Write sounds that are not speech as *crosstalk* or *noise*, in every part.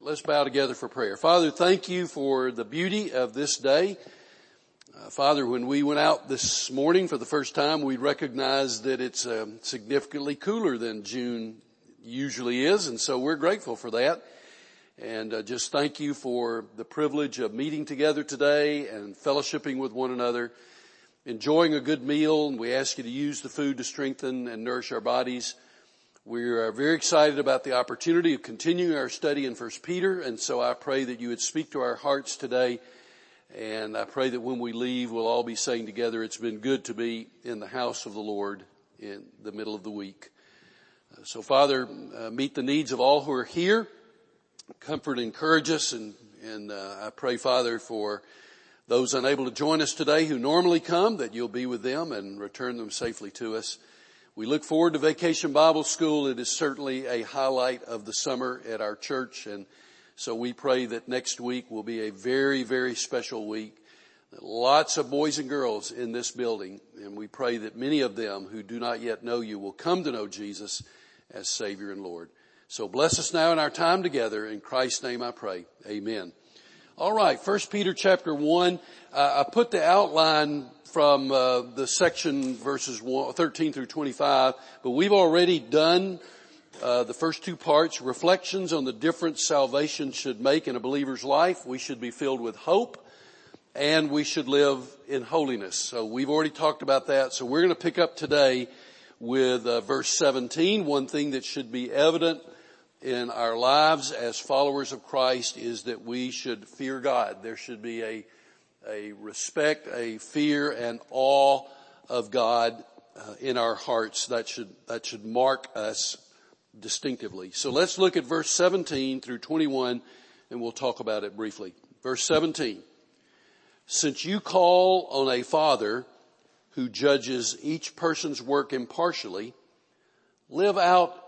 Let's bow together for prayer. Father, thank you for the beauty of this day. Uh, Father, when we went out this morning for the first time, we recognized that it's uh, significantly cooler than June usually is, and so we're grateful for that. And uh, just thank you for the privilege of meeting together today and fellowshipping with one another, enjoying a good meal, and we ask you to use the food to strengthen and nourish our bodies. We are very excited about the opportunity of continuing our study in 1 Peter, and so I pray that you would speak to our hearts today, and I pray that when we leave, we'll all be saying together, it's been good to be in the house of the Lord in the middle of the week. So Father, uh, meet the needs of all who are here, comfort and encourage us, and, and uh, I pray Father for those unable to join us today who normally come, that you'll be with them and return them safely to us. We look forward to Vacation Bible School. It is certainly a highlight of the summer at our church. And so we pray that next week will be a very, very special week. Lots of boys and girls in this building. And we pray that many of them who do not yet know you will come to know Jesus as Savior and Lord. So bless us now in our time together. In Christ's name I pray. Amen. All right. First Peter chapter one. Uh, I put the outline from uh, the section verses 13 through 25, but we've already done uh, the first two parts, reflections on the difference salvation should make in a believer's life. We should be filled with hope and we should live in holiness. So we've already talked about that. So we're going to pick up today with uh, verse 17. One thing that should be evident in our lives as followers of Christ is that we should fear God. There should be a a respect, a fear and awe of God uh, in our hearts. That should, that should mark us distinctively. So let's look at verse 17 through 21 and we'll talk about it briefly. Verse 17. Since you call on a father who judges each person's work impartially, live out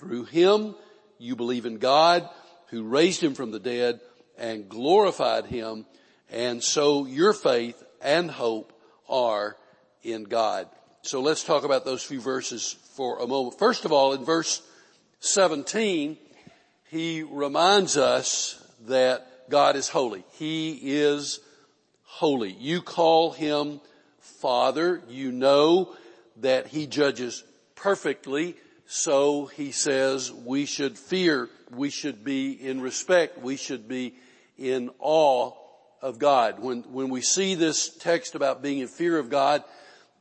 Through him, you believe in God, who raised him from the dead, and glorified him. And so your faith and hope are in God. So let's talk about those few verses for a moment. First of all, in verse 17, he reminds us that God is holy. He is holy. You call him Father. You know that he judges perfectly. So he says we should fear. We should be in respect. We should be in awe of God. When, when we see this text about being in fear of God,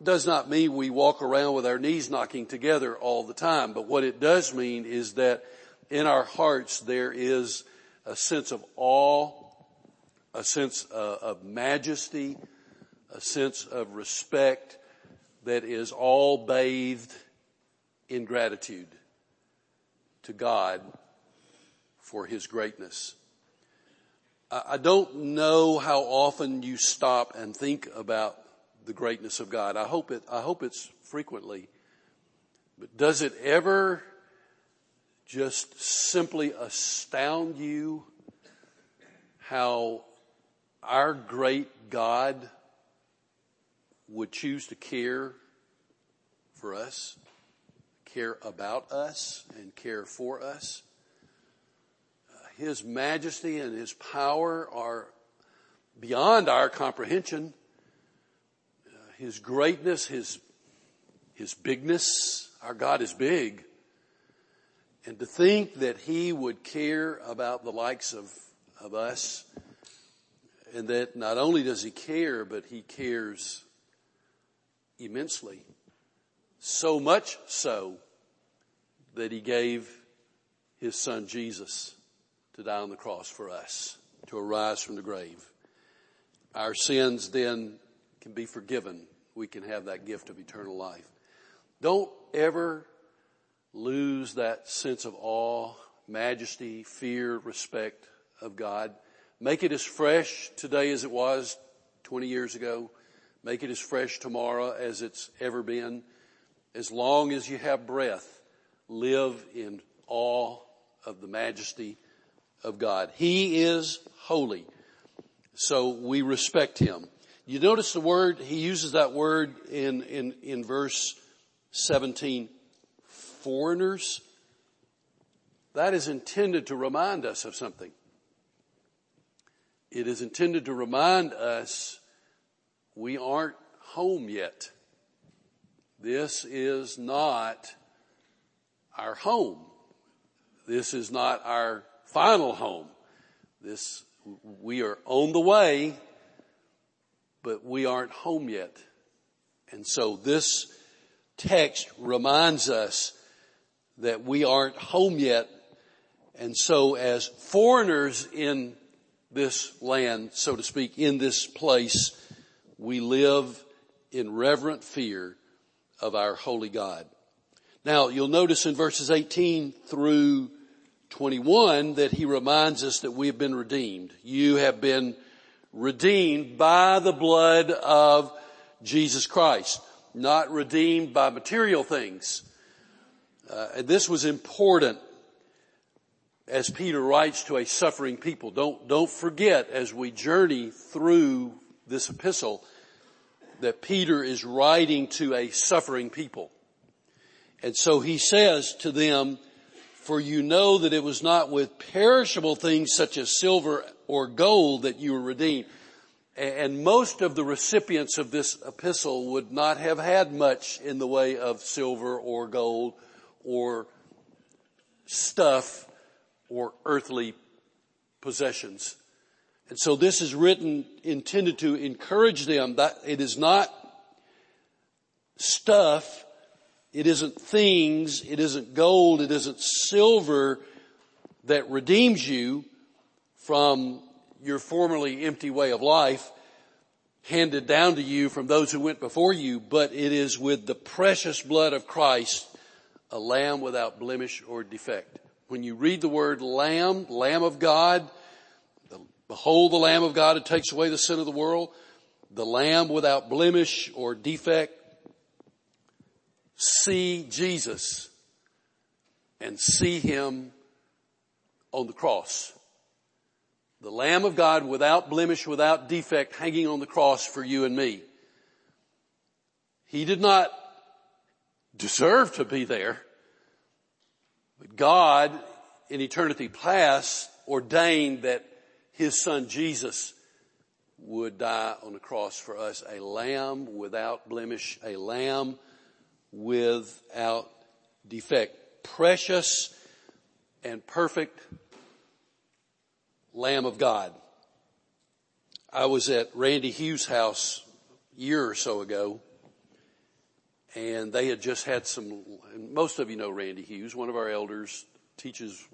does not mean we walk around with our knees knocking together all the time. But what it does mean is that in our hearts there is a sense of awe, a sense uh, of majesty, a sense of respect that is all bathed in gratitude to God for His greatness. I don't know how often you stop and think about the greatness of God. I hope it, I hope it's frequently. But does it ever just simply astound you how our great God would choose to care for us, care about us, and care for us? His majesty and His power are beyond our comprehension. Uh, his greatness, His, His bigness, our God is big. And to think that He would care about the likes of, of us and that not only does He care, but He cares immensely. So much so that He gave His Son Jesus to die on the cross for us, to arise from the grave. Our sins then can be forgiven. We can have that gift of eternal life. Don't ever lose that sense of awe, majesty, fear, respect of God. Make it as fresh today as it was 20 years ago. Make it as fresh tomorrow as it's ever been. As long as you have breath, live in awe of the majesty of God. He is holy. So we respect him. You notice the word, he uses that word in, in, in verse 17, foreigners. That is intended to remind us of something. It is intended to remind us we aren't home yet. This is not our home. This is not our final home. This, we are on the way, but we aren't home yet. And so this text reminds us that we aren't home yet. And so as foreigners in this land, so to speak, in this place, we live in reverent fear of our holy God. Now you'll notice in verses 18 through 21 that he reminds us that we have been redeemed. You have been redeemed by the blood of Jesus Christ, not redeemed by material things. Uh, and this was important as Peter writes to a suffering people. Don't, don't forget as we journey through this epistle that Peter is writing to a suffering people. And so he says to them, for you know that it was not with perishable things such as silver or gold that you were redeemed. And most of the recipients of this epistle would not have had much in the way of silver or gold or stuff or earthly possessions. And so this is written intended to encourage them that it is not stuff, it isn't things, it isn't gold, it isn't silver that redeems you from your formerly empty way of life handed down to you from those who went before you, but it is with the precious blood of Christ, a lamb without blemish or defect. When you read the word lamb, lamb of God, behold the lamb of God who takes away the sin of the world, the lamb without blemish or defect, see Jesus and see him on the cross. The Lamb of God without blemish, without defect, hanging on the cross for you and me. He did not deserve to be there, but God in eternity past ordained that his son Jesus would die on the cross for us, a lamb without blemish, a lamb without defect. Precious and perfect Lamb of God. I was at Randy Hughes' house a year or so ago, and they had just had some, most of you know Randy Hughes, one of our elders, teaches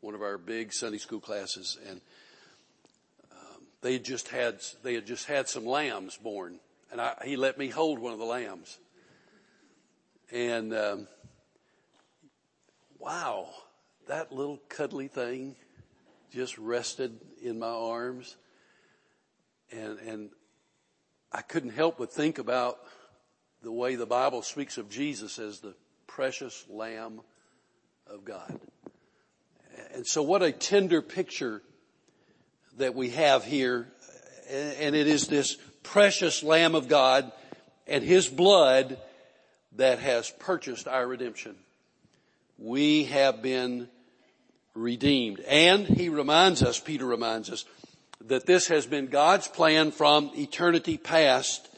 one of our big Sunday school classes, and they just had, they had just had some lambs born, and I, he let me hold one of the lambs. And um, wow, that little cuddly thing just rested in my arms, and and I couldn't help but think about the way the Bible speaks of Jesus as the precious Lamb of God. And so, what a tender picture that we have here, and it is this precious Lamb of God and His blood that has purchased our redemption. We have been redeemed. And he reminds us, Peter reminds us, that this has been God's plan from eternity past.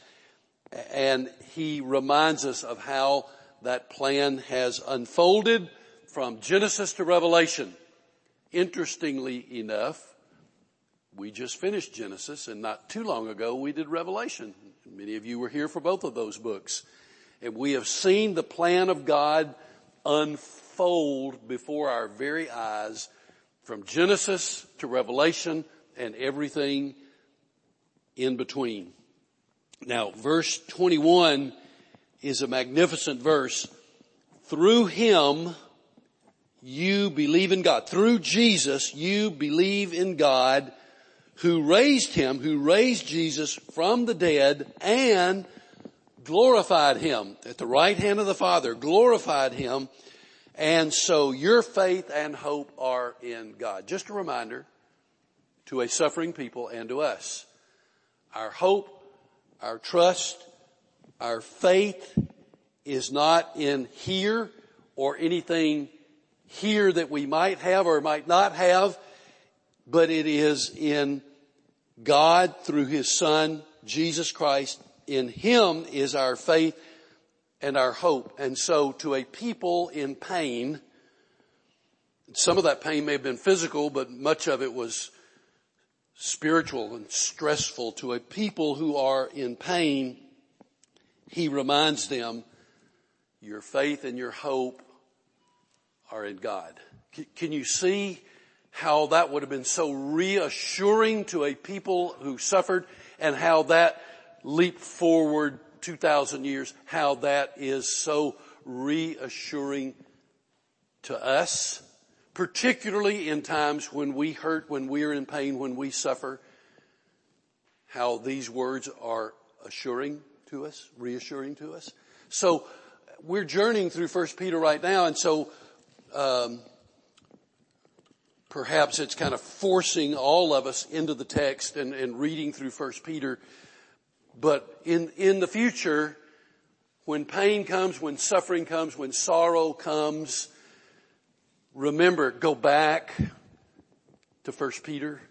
And he reminds us of how that plan has unfolded from Genesis to Revelation. Interestingly enough, we just finished Genesis and not too long ago we did Revelation. Many of you were here for both of those books. And we have seen the plan of God unfold before our very eyes from Genesis to Revelation and everything in between. Now, verse 21 is a magnificent verse. Through him you believe in God. Through Jesus, you believe in God who raised him, who raised Jesus from the dead and glorified him at the right hand of the Father, glorified him. And so your faith and hope are in God. Just a reminder to a suffering people and to us. Our hope, our trust, our faith is not in here or anything here that we might have or might not have, but it is in God through His Son, Jesus Christ. In Him is our faith and our hope. And so to a people in pain, some of that pain may have been physical, but much of it was spiritual and stressful. To a people who are in pain, He reminds them, your faith and your hope are in God. Can you see how that would have been so reassuring to a people who suffered and how that leap forward 2,000 years, how that is so reassuring to us, particularly in times when we hurt, when we are in pain, when we suffer, how these words are assuring to us, reassuring to us. So we're journeying through First Peter right now, and so um, perhaps it's kind of forcing all of us into the text and, and reading through First Peter. But in in the future, when pain comes, when suffering comes, when sorrow comes, remember, go back to First Peter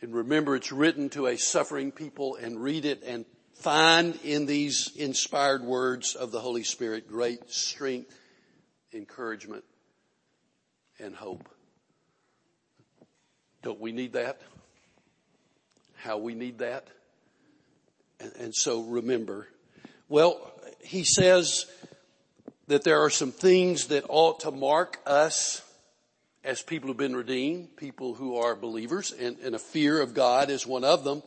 and remember it's written to a suffering people and read it and find in these inspired words of the Holy Spirit great strength, encouragement, and hope. Don't we need that? How we need that? And, and so remember. Well, he says that there are some things that ought to mark us as people who've been redeemed, people who are believers, and, and a fear of God is one of them.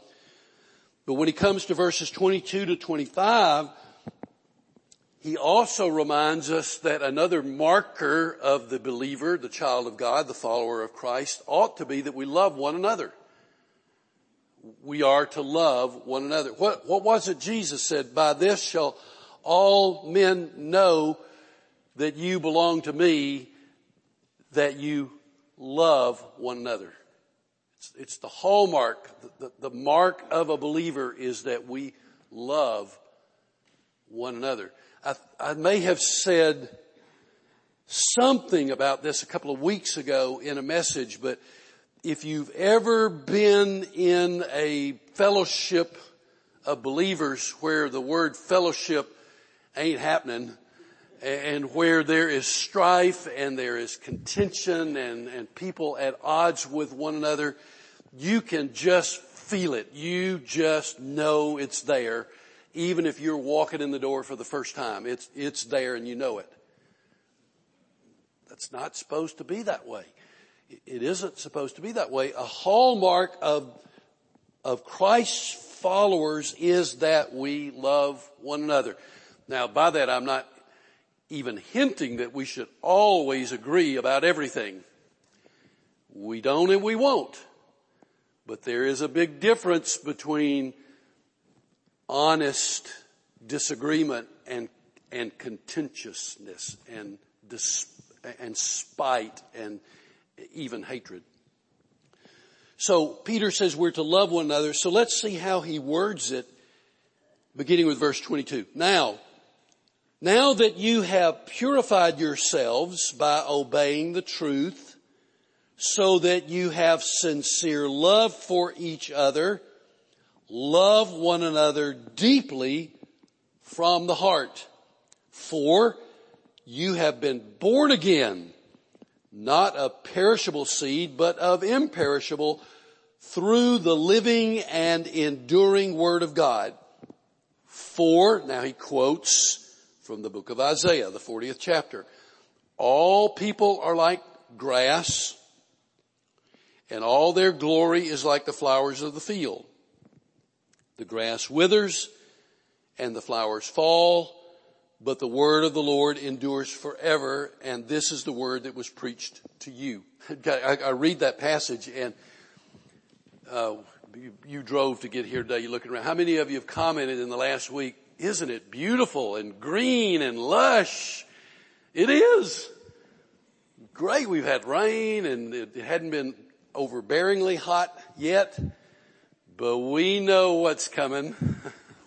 But when he comes to verses 22 to 25, he also reminds us that another marker of the believer, the child of God, the follower of Christ, ought to be that we love one another. We are to love one another. What, what was it Jesus said? By this shall all men know that you belong to me, that you love one another. It's, it's the hallmark, the, the, the mark of a believer is that we love one another. I, I may have said something about this a couple of weeks ago in a message, but if you've ever been in a fellowship of believers where the word fellowship ain't happening and where there is strife and there is contention and, and people at odds with one another, you can just feel it. You just know it's there even if you're walking in the door for the first time. It's, it's there and you know it. That's not supposed to be that way. It isn't supposed to be that way. A hallmark of, of Christ's followers is that we love one another. Now by that I'm not even hinting that we should always agree about everything. We don't and we won't. But there is a big difference between honest disagreement and, and contentiousness and, dis, and spite and even hatred. So Peter says we're to love one another. So let's see how he words it beginning with verse 22. Now, now that you have purified yourselves by obeying the truth so that you have sincere love for each other, love one another deeply from the heart. For you have been born again, not of perishable seed, but of imperishable through the living and enduring word of God. For, now he quotes from the book of Isaiah, the 40th chapter. All people are like grass and all their glory is like the flowers of the field. The grass withers and the flowers fall, but the word of the Lord endures forever, and this is the word that was preached to you. *laughs* I, read that passage and, uh, you, you, drove to get here today, you're looking around. How many of you have commented in the last week, isn't it beautiful and green and lush? It is. Great. We've had rain and it hadn't been overbearingly hot yet, but we know what's coming.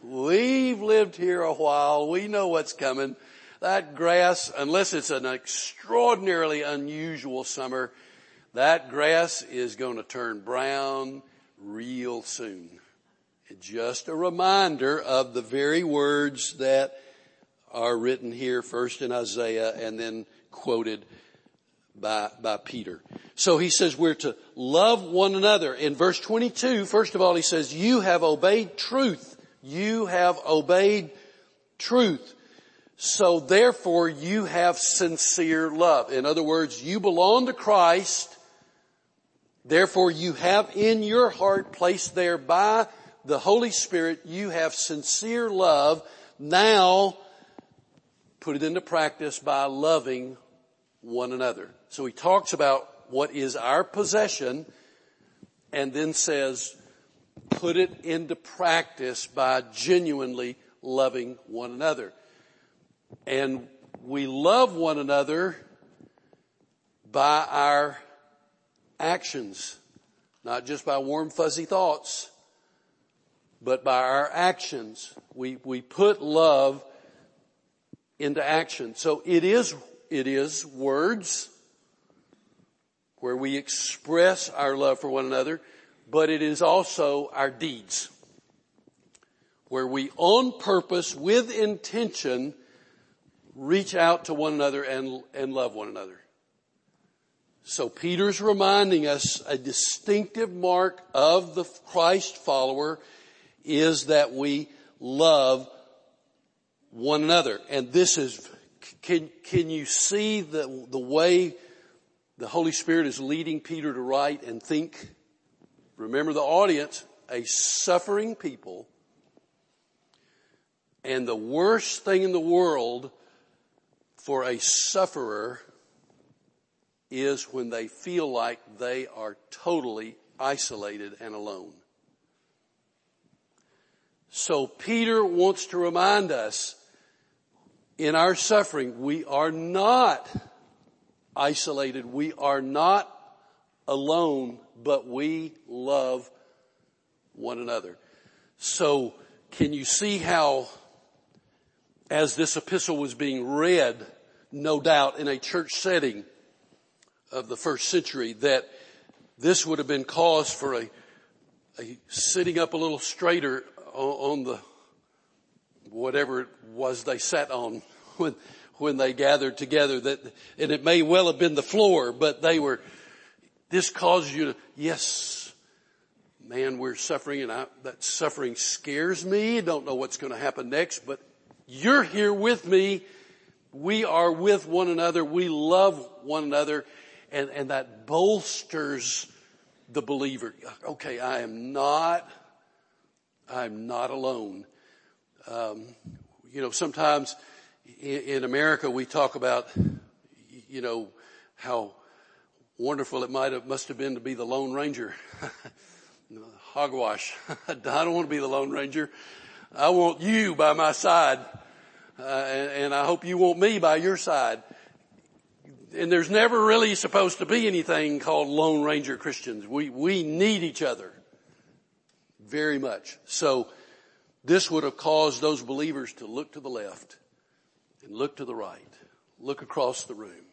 We've lived here a while. We know what's coming. That grass, unless it's an extraordinarily unusual summer, that grass is going to turn brown real soon. Just a reminder of the very words that are written here first in Isaiah and then quoted by, by Peter. So he says we're to love one another. In verse 22, first of all, he says, you have obeyed truth you have obeyed truth. So therefore you have sincere love. In other words, you belong to Christ. Therefore you have in your heart placed there by the Holy Spirit, you have sincere love. Now put it into practice by loving one another. So he talks about what is our possession and then says, put it into practice by genuinely loving one another. And we love one another by our actions, not just by warm fuzzy thoughts, but by our actions. We, we put love into action. So it is, it is words where we express our love for one another but it is also our deeds where we on purpose with intention reach out to one another and, and love one another. So Peter's reminding us a distinctive mark of the Christ follower is that we love one another. And this is, can, can you see the, the way the Holy Spirit is leading Peter to write and think? Remember the audience, a suffering people. And the worst thing in the world for a sufferer is when they feel like they are totally isolated and alone. So Peter wants to remind us in our suffering, we are not isolated. We are not alone but we love one another. So can you see how as this epistle was being read, no doubt in a church setting of the first century that this would have been cause for a, a sitting up a little straighter on, the whatever it was they sat on *laughs* when when they gathered together that and it may well have been the floor but they were this causes you to, yes, man, we're suffering and I, that suffering scares me. Don't know what's going to happen next, but you're here with me. We are with one another. We love one another and, and that bolsters the believer. Okay, I am not, I'm not alone. Um, you know, sometimes in, America we talk about, you know, how wonderful it might have, must have been to be the Lone Ranger. *laughs* Hogwash. *laughs* I don't want to be the Lone Ranger. I want you by my side. Uh, and, and I hope you want me by your side. And there's never really supposed to be anything called Lone Ranger Christians. We, we need each other. Very much. So this would have caused those believers to look to the left and look to the right, look across the room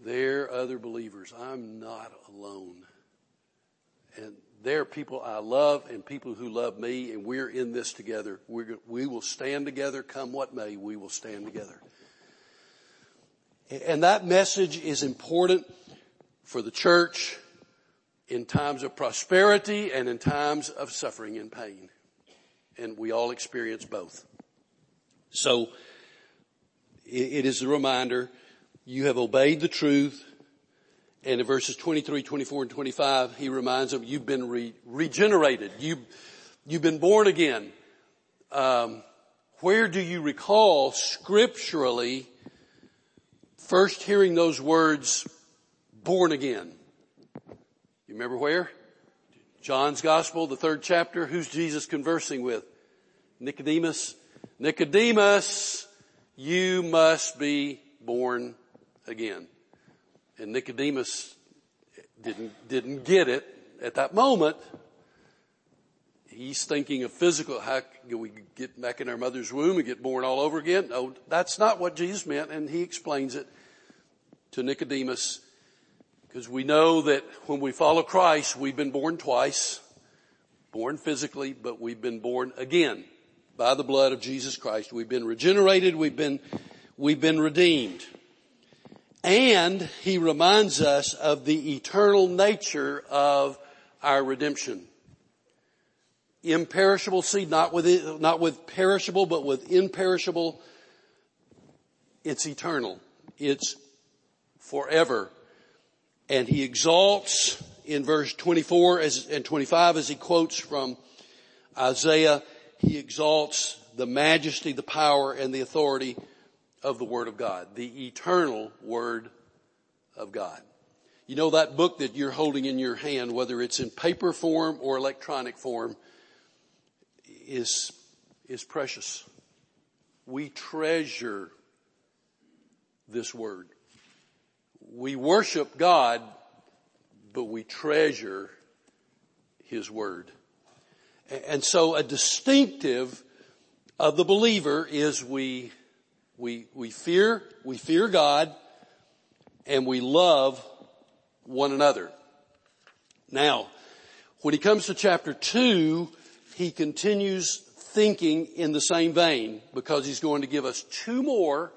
There are other believers. I'm not alone. And there are people I love and people who love me and we're in this together. We're, we will stand together come what may. We will stand together. And that message is important for the church in times of prosperity and in times of suffering and pain. And we all experience both. So it is a reminder you have obeyed the truth. And in verses 23, 24, and 25, he reminds them, you've been re- regenerated. You, you've been born again. Um, where do you recall scripturally first hearing those words, born again? You remember where? John's gospel, the third chapter. Who's Jesus conversing with? Nicodemus. Nicodemus, you must be born again. And Nicodemus didn't, didn't get it at that moment. He's thinking of physical, how can we get back in our mother's womb and get born all over again? No, that's not what Jesus meant, and he explains it to Nicodemus. Because we know that when we follow Christ, we've been born twice. Born physically, but we've been born again by the blood of Jesus Christ. We've been regenerated, we've been, we've been redeemed. And he reminds us of the eternal nature of our redemption. Imperishable seed, not with, not with perishable, but with imperishable. It's eternal. It's forever. And he exalts in verse 24 and 25 as he quotes from Isaiah, he exalts the majesty, the power, and the authority of the Word of God, the eternal Word of God. You know that book that you're holding in your hand, whether it's in paper form or electronic form, is, is precious. We treasure this Word. We worship God, but we treasure His Word. And so a distinctive of the believer is we we, we fear, we fear God and we love one another. Now, when he comes to chapter two, he continues thinking in the same vein because he's going to give us two more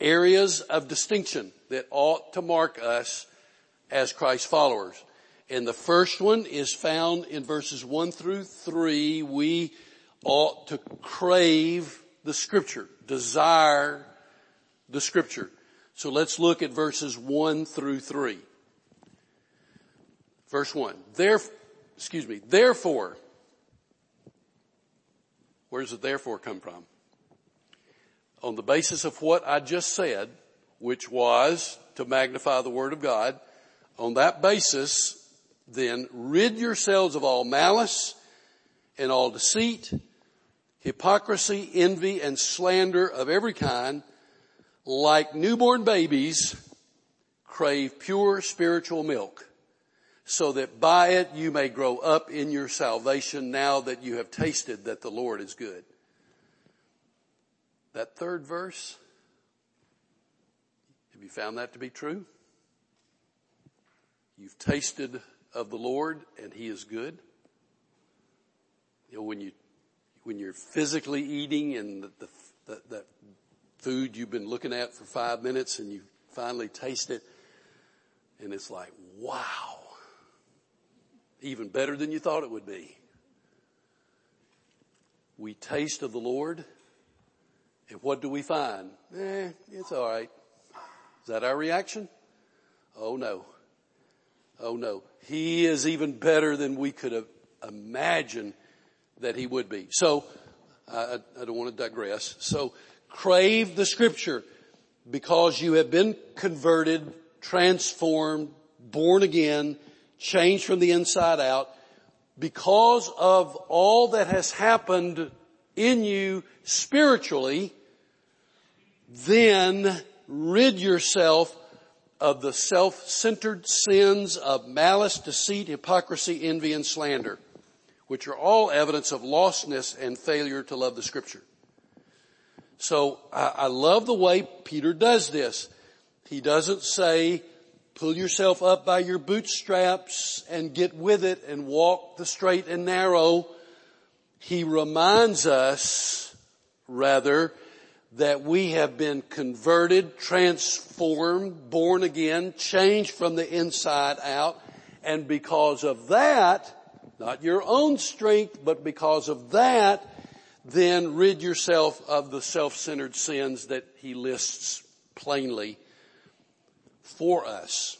areas of distinction that ought to mark us as Christ followers. And the first one is found in verses one through three. We ought to crave the scripture, desire the scripture. So let's look at verses one through three. Verse one, there, excuse me, therefore, where does the therefore come from? On the basis of what I just said, which was to magnify the word of God, on that basis, then rid yourselves of all malice and all deceit hypocrisy, envy, and slander of every kind, like newborn babies, crave pure spiritual milk, so that by it you may grow up in your salvation now that you have tasted that the Lord is good. That third verse, have you found that to be true? You've tasted of the Lord and He is good. You know, when you when you're physically eating and the, the, the, the food you've been looking at for five minutes and you finally taste it and it's like, wow, even better than you thought it would be. We taste of the Lord and what do we find? Eh, it's alright. Is that our reaction? Oh no. Oh no. He is even better than we could have imagined that he would be. So, I, I don't want to digress. So, crave the scripture because you have been converted, transformed, born again, changed from the inside out because of all that has happened in you spiritually, then rid yourself of the self-centered sins of malice, deceit, hypocrisy, envy, and slander which are all evidence of lostness and failure to love the scripture. So I, I love the way Peter does this. He doesn't say, pull yourself up by your bootstraps and get with it and walk the straight and narrow. He reminds us, rather, that we have been converted, transformed, born again, changed from the inside out, and because of that, not your own strength, but because of that, then rid yourself of the self-centered sins that he lists plainly for us.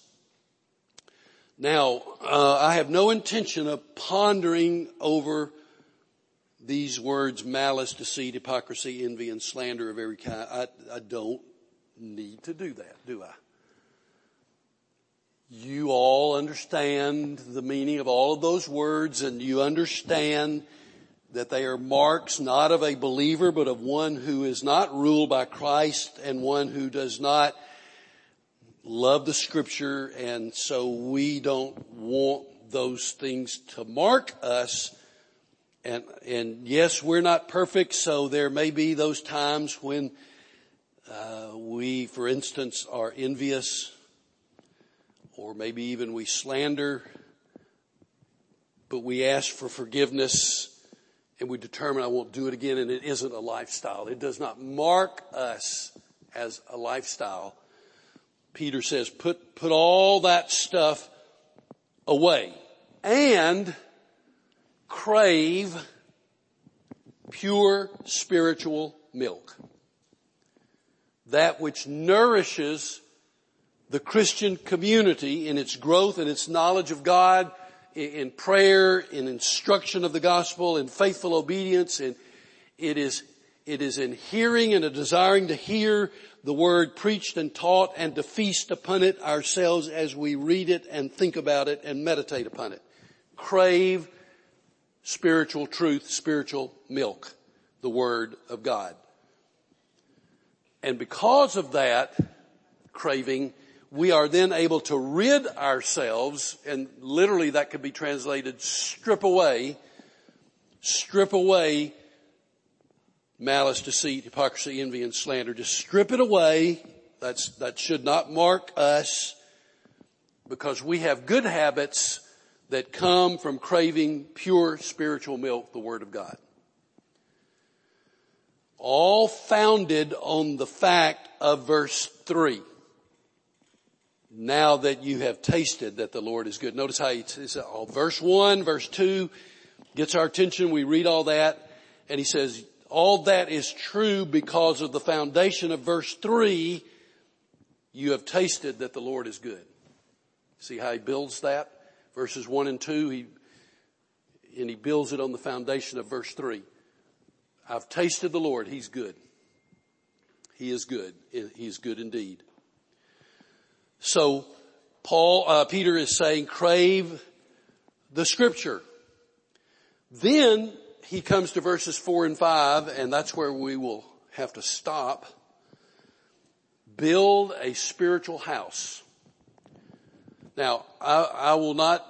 Now, uh, I have no intention of pondering over these words, malice, deceit, hypocrisy, envy, and slander of every kind. I, I don't need to do that, do I? You all understand the meaning of all of those words and you understand that they are marks not of a believer, but of one who is not ruled by Christ and one who does not love the scripture. And so we don't want those things to mark us. And, and yes, we're not perfect. So there may be those times when, uh, we, for instance, are envious or maybe even we slander, but we ask for forgiveness and we determine I won't do it again and it isn't a lifestyle. It does not mark us as a lifestyle. Peter says, put, put all that stuff away and crave pure spiritual milk. That which nourishes the Christian community in its growth and its knowledge of God in prayer, in instruction of the gospel, in faithful obedience, and it is, it is in hearing and a desiring to hear the word preached and taught and to feast upon it ourselves as we read it and think about it and meditate upon it. Crave spiritual truth, spiritual milk, the word of God. And because of that craving, we are then able to rid ourselves, and literally that could be translated strip away, strip away malice, deceit, hypocrisy, envy, and slander. Just strip it away. That's, that should not mark us because we have good habits that come from craving pure spiritual milk, the Word of God. All founded on the fact of verse 3 now that you have tasted that the Lord is good. Notice how he says, oh, verse one, verse two gets our attention. We read all that and he says, all that is true because of the foundation of verse three. You have tasted that the Lord is good. See how he builds that? Verses one and two, he, and he builds it on the foundation of verse three. I've tasted the Lord. He's good. He is good. He is good indeed. So Paul, uh, Peter is saying crave the scripture. Then he comes to verses four and five and that's where we will have to stop. Build a spiritual house. Now, I, I will not,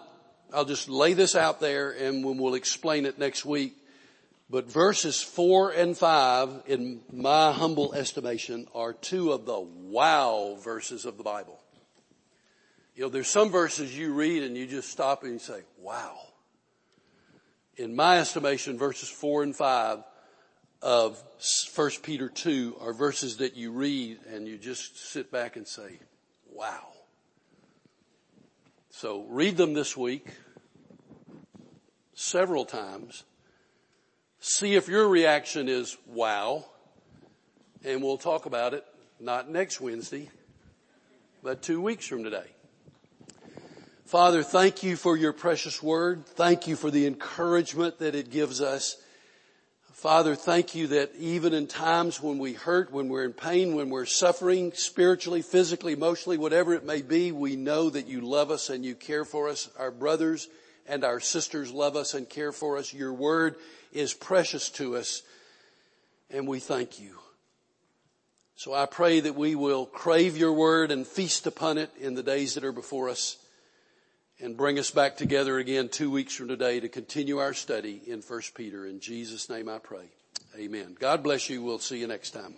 I'll just lay this out there and we'll explain it next week. But verses four and five, in my humble estimation, are two of the wow verses of the Bible. You know, there's some verses you read and you just stop and you say, wow. In my estimation, verses four and five of 1 Peter 2 are verses that you read and you just sit back and say, wow. So read them this week several times. See if your reaction is wow. And we'll talk about it not next Wednesday, but two weeks from today. Father, thank you for your precious word. Thank you for the encouragement that it gives us. Father, thank you that even in times when we hurt, when we're in pain, when we're suffering spiritually, physically, emotionally, whatever it may be, we know that you love us and you care for us. Our brothers and our sisters love us and care for us. Your word is precious to us and we thank you. So I pray that we will crave your word and feast upon it in the days that are before us and bring us back together again two weeks from today to continue our study in 1 Peter. In Jesus' name I pray. Amen. God bless you. We'll see you next time.